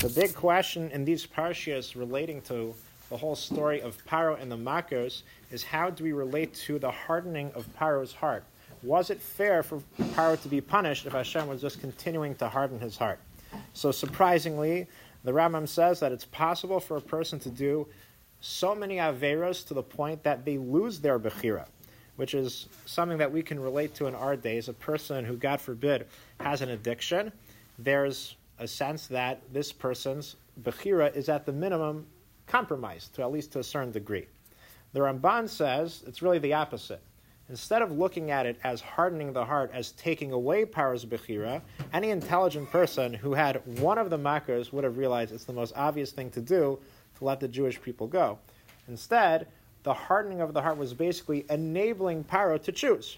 The big question in these parshias relating to the whole story of Paro and the Makos is how do we relate to the hardening of Paro's heart? Was it fair for Paro to be punished if Hashem was just continuing to harden his heart? So surprisingly, the Rambam says that it's possible for a person to do so many averos to the point that they lose their bechira, which is something that we can relate to in our days. A person who, God forbid, has an addiction, there's a sense that this person's bechira is at the minimum compromised to at least to a certain degree. The Ramban says it's really the opposite. Instead of looking at it as hardening the heart, as taking away Paro's Bechira, any intelligent person who had one of the Makos would have realized it's the most obvious thing to do to let the Jewish people go. Instead, the hardening of the heart was basically enabling Paro to choose.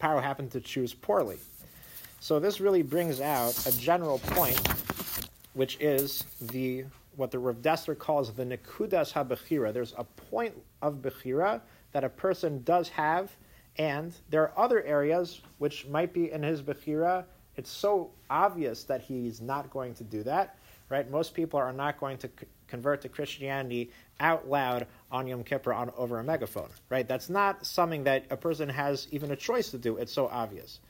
Paro happened to choose poorly. So this really brings out a general point, which is the what the Rav Dessler calls the Nekudas HaBechira. There's a point of Bechira that a person does have and there are other areas which might be in his Bechira. It's so obvious that he's not going to do that, right? Most people are not going to c- convert to Christianity out loud on Yom Kippur on, over a megaphone, right? That's not something that a person has even a choice to do. It's so obvious,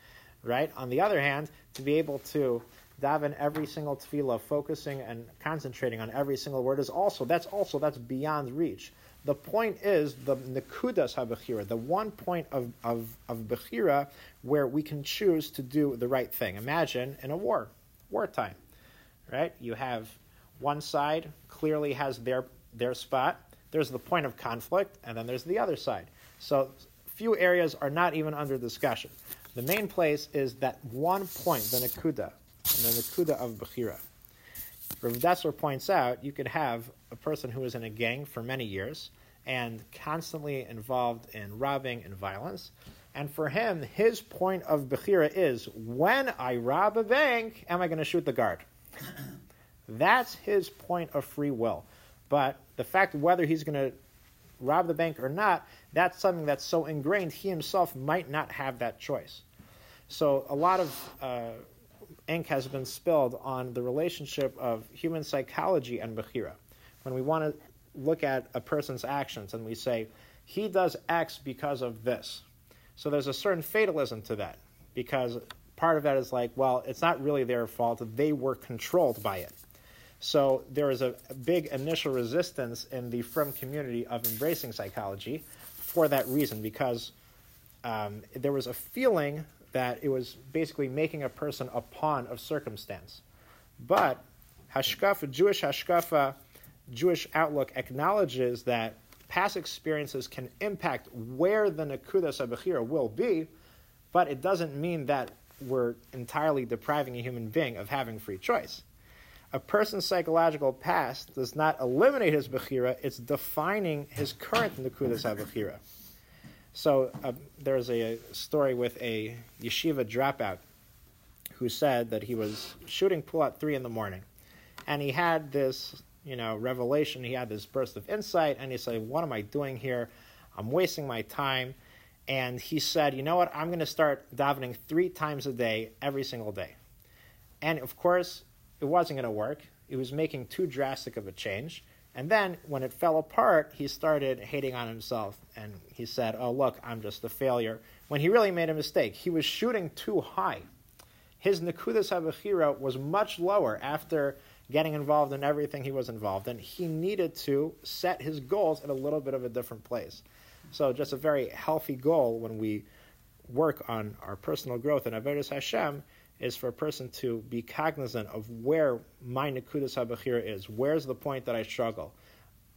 right? On the other hand, to be able to daven every single tefillah, focusing and concentrating on every single word is also that's also that's beyond reach. The point is the nekudas habechira, the one point of, of, of bechira where we can choose to do the right thing. Imagine in a war, wartime, right? You have one side clearly has their their spot. There's the point of conflict, and then there's the other side. So few areas are not even under discussion. The main place is that one point, the nekuda, and then the nekuda of bechira. Rav Dessler points out you could have a person who is in a gang for many years and constantly involved in robbing and violence. And for him, his point of Bechira is when I rob a bank, am I going to shoot the guard? That's his point of free will. But the fact whether he's going to rob the bank or not, that's something that's so ingrained, he himself might not have that choice. So a lot of uh, ink has been spilled on the relationship of human psychology and Bechira. When we want to look at a person's actions and we say, he does X because of this. So there's a certain fatalism to that because part of that is like, well, it's not really their fault. They were controlled by it. So there is a big initial resistance in the frum community of embracing psychology for that reason because um, there was a feeling that it was basically making a person a pawn of circumstance. But hashkafa, Jewish hashkafa, Jewish outlook acknowledges that past experiences can impact where the Nekudas HaBechira will be, but it doesn't mean that we're entirely depriving a human being of having free choice. A person's psychological past does not eliminate his Bechira, it's defining his current Nekudas HaBechira. So uh, there's a story with a yeshiva dropout who said that he was shooting pool at 3 in the morning. And he had this you know, revelation. He had this burst of insight, and he said, "What am I doing here? I'm wasting my time." And he said, "You know what? I'm going to start davening three times a day, every single day." And of course, it wasn't going to work. It was making too drastic of a change. And then when it fell apart, he started hating on himself, and he said, "Oh, look, I'm just a failure." When he really made a mistake, he was shooting too high. His nekudas habechira was much lower after getting involved in everything he was involved in. He needed to set his goals at a little bit of a different place. So, just a very healthy goal when we work on our personal growth in Avodas Hashem is for a person to be cognizant of where my Nekudas HaBechira is. Where's the point that I struggle?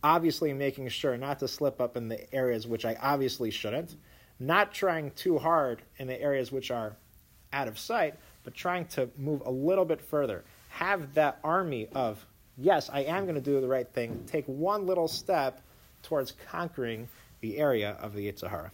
Obviously, making sure not to slip up in the areas which I obviously shouldn't, not trying too hard in the areas which are out of sight, but trying to move a little bit further have that army of, yes, I am going to do the right thing, take one little step towards conquering the area of the Yetzer Hara.